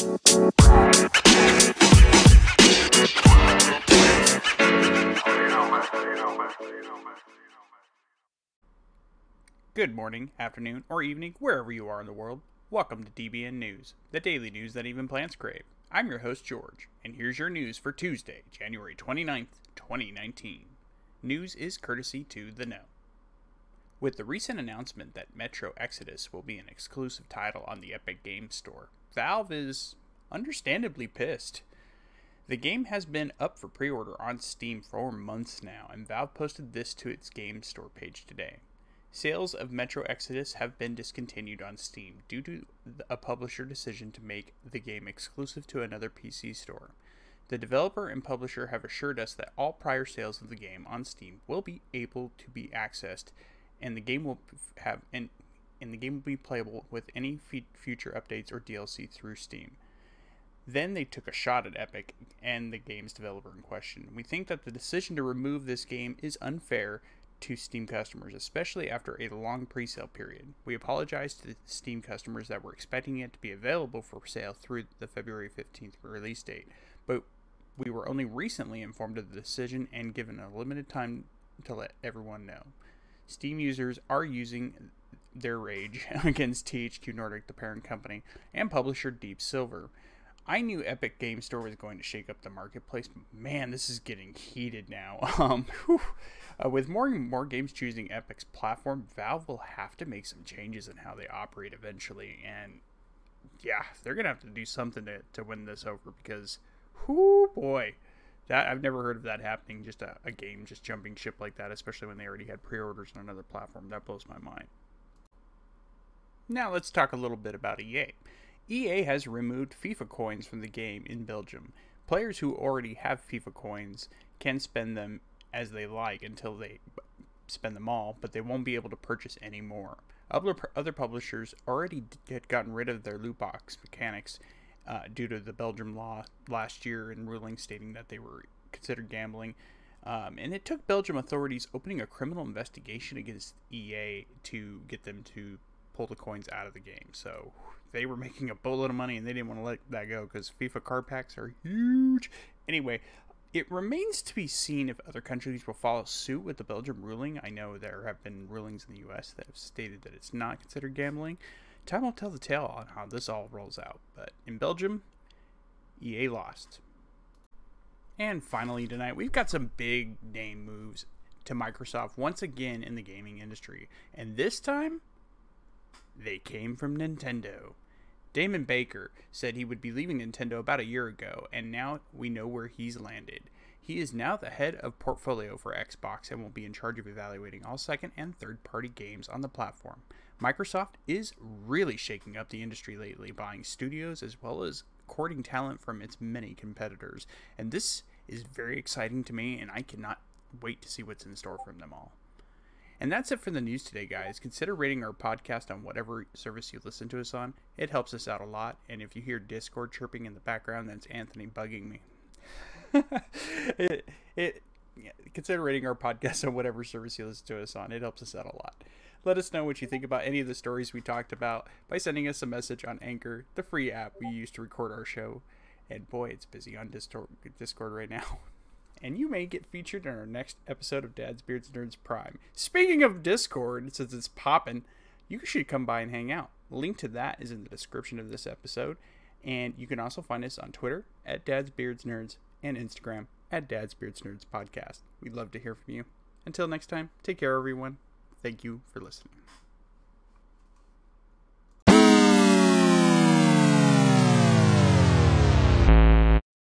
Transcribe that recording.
Good morning, afternoon, or evening, wherever you are in the world. Welcome to DBN News, the daily news that even plants crave. I'm your host, George, and here's your news for Tuesday, January 29th, 2019. News is courtesy to The Know. With the recent announcement that Metro Exodus will be an exclusive title on the Epic Games Store, Valve is understandably pissed. The game has been up for pre order on Steam for months now, and Valve posted this to its Game Store page today. Sales of Metro Exodus have been discontinued on Steam due to a publisher decision to make the game exclusive to another PC store. The developer and publisher have assured us that all prior sales of the game on Steam will be able to be accessed, and the game will have and, and the game will be playable with any f- future updates or DLC through Steam. Then they took a shot at Epic and the game's developer in question. We think that the decision to remove this game is unfair to Steam customers, especially after a long pre sale period. We apologize to the Steam customers that were expecting it to be available for sale through the February 15th release date, but we were only recently informed of the decision and given a limited time to let everyone know. Steam users are using their rage against THQ Nordic, the parent company, and publisher Deep Silver. I knew Epic Game Store was going to shake up the marketplace, but man, this is getting heated now. Um, uh, with more and more games choosing Epic's platform, Valve will have to make some changes in how they operate eventually. And yeah, they're gonna have to do something to, to win this over because, whoo boy, that I've never heard of that happening. Just a, a game just jumping ship like that, especially when they already had pre-orders on another platform. That blows my mind. Now let's talk a little bit about EA. EA has removed FIFA coins from the game in Belgium. Players who already have FIFA coins can spend them as they like until they spend them all, but they won't be able to purchase any more. Other, other publishers already had gotten rid of their loot box mechanics uh, due to the Belgium law last year and ruling stating that they were considered gambling. Um, and it took Belgium authorities opening a criminal investigation against EA to get them to pull the coins out of the game. So they were making a boatload of money and they didn't want to let that go because FIFA card packs are huge. Anyway, it remains to be seen if other countries will follow suit with the Belgium ruling. I know there have been rulings in the US that have stated that it's not considered gambling. Time will tell the tale on how this all rolls out. But in Belgium, EA lost. And finally, tonight, we've got some big name moves to Microsoft once again in the gaming industry. And this time, they came from Nintendo. Damon Baker said he would be leaving Nintendo about a year ago, and now we know where he's landed. He is now the head of portfolio for Xbox and will be in charge of evaluating all second and third party games on the platform. Microsoft is really shaking up the industry lately, buying studios as well as courting talent from its many competitors. And this is very exciting to me, and I cannot wait to see what's in store from them all. And that's it for the news today, guys. Consider rating our podcast on whatever service you listen to us on. It helps us out a lot. And if you hear Discord chirping in the background, that's Anthony bugging me. It, it consider rating our podcast on whatever service you listen to us on. It helps us out a lot. Let us know what you think about any of the stories we talked about by sending us a message on Anchor, the free app we use to record our show. And boy, it's busy on Discord right now. and you may get featured in our next episode of Dad's Beards Nerds Prime. Speaking of Discord, since it's popping, you should come by and hang out. link to that is in the description of this episode, and you can also find us on Twitter at Dad's Beards Nerds and Instagram at Dad's Nerds Podcast. We'd love to hear from you. Until next time, take care, everyone. Thank you for listening.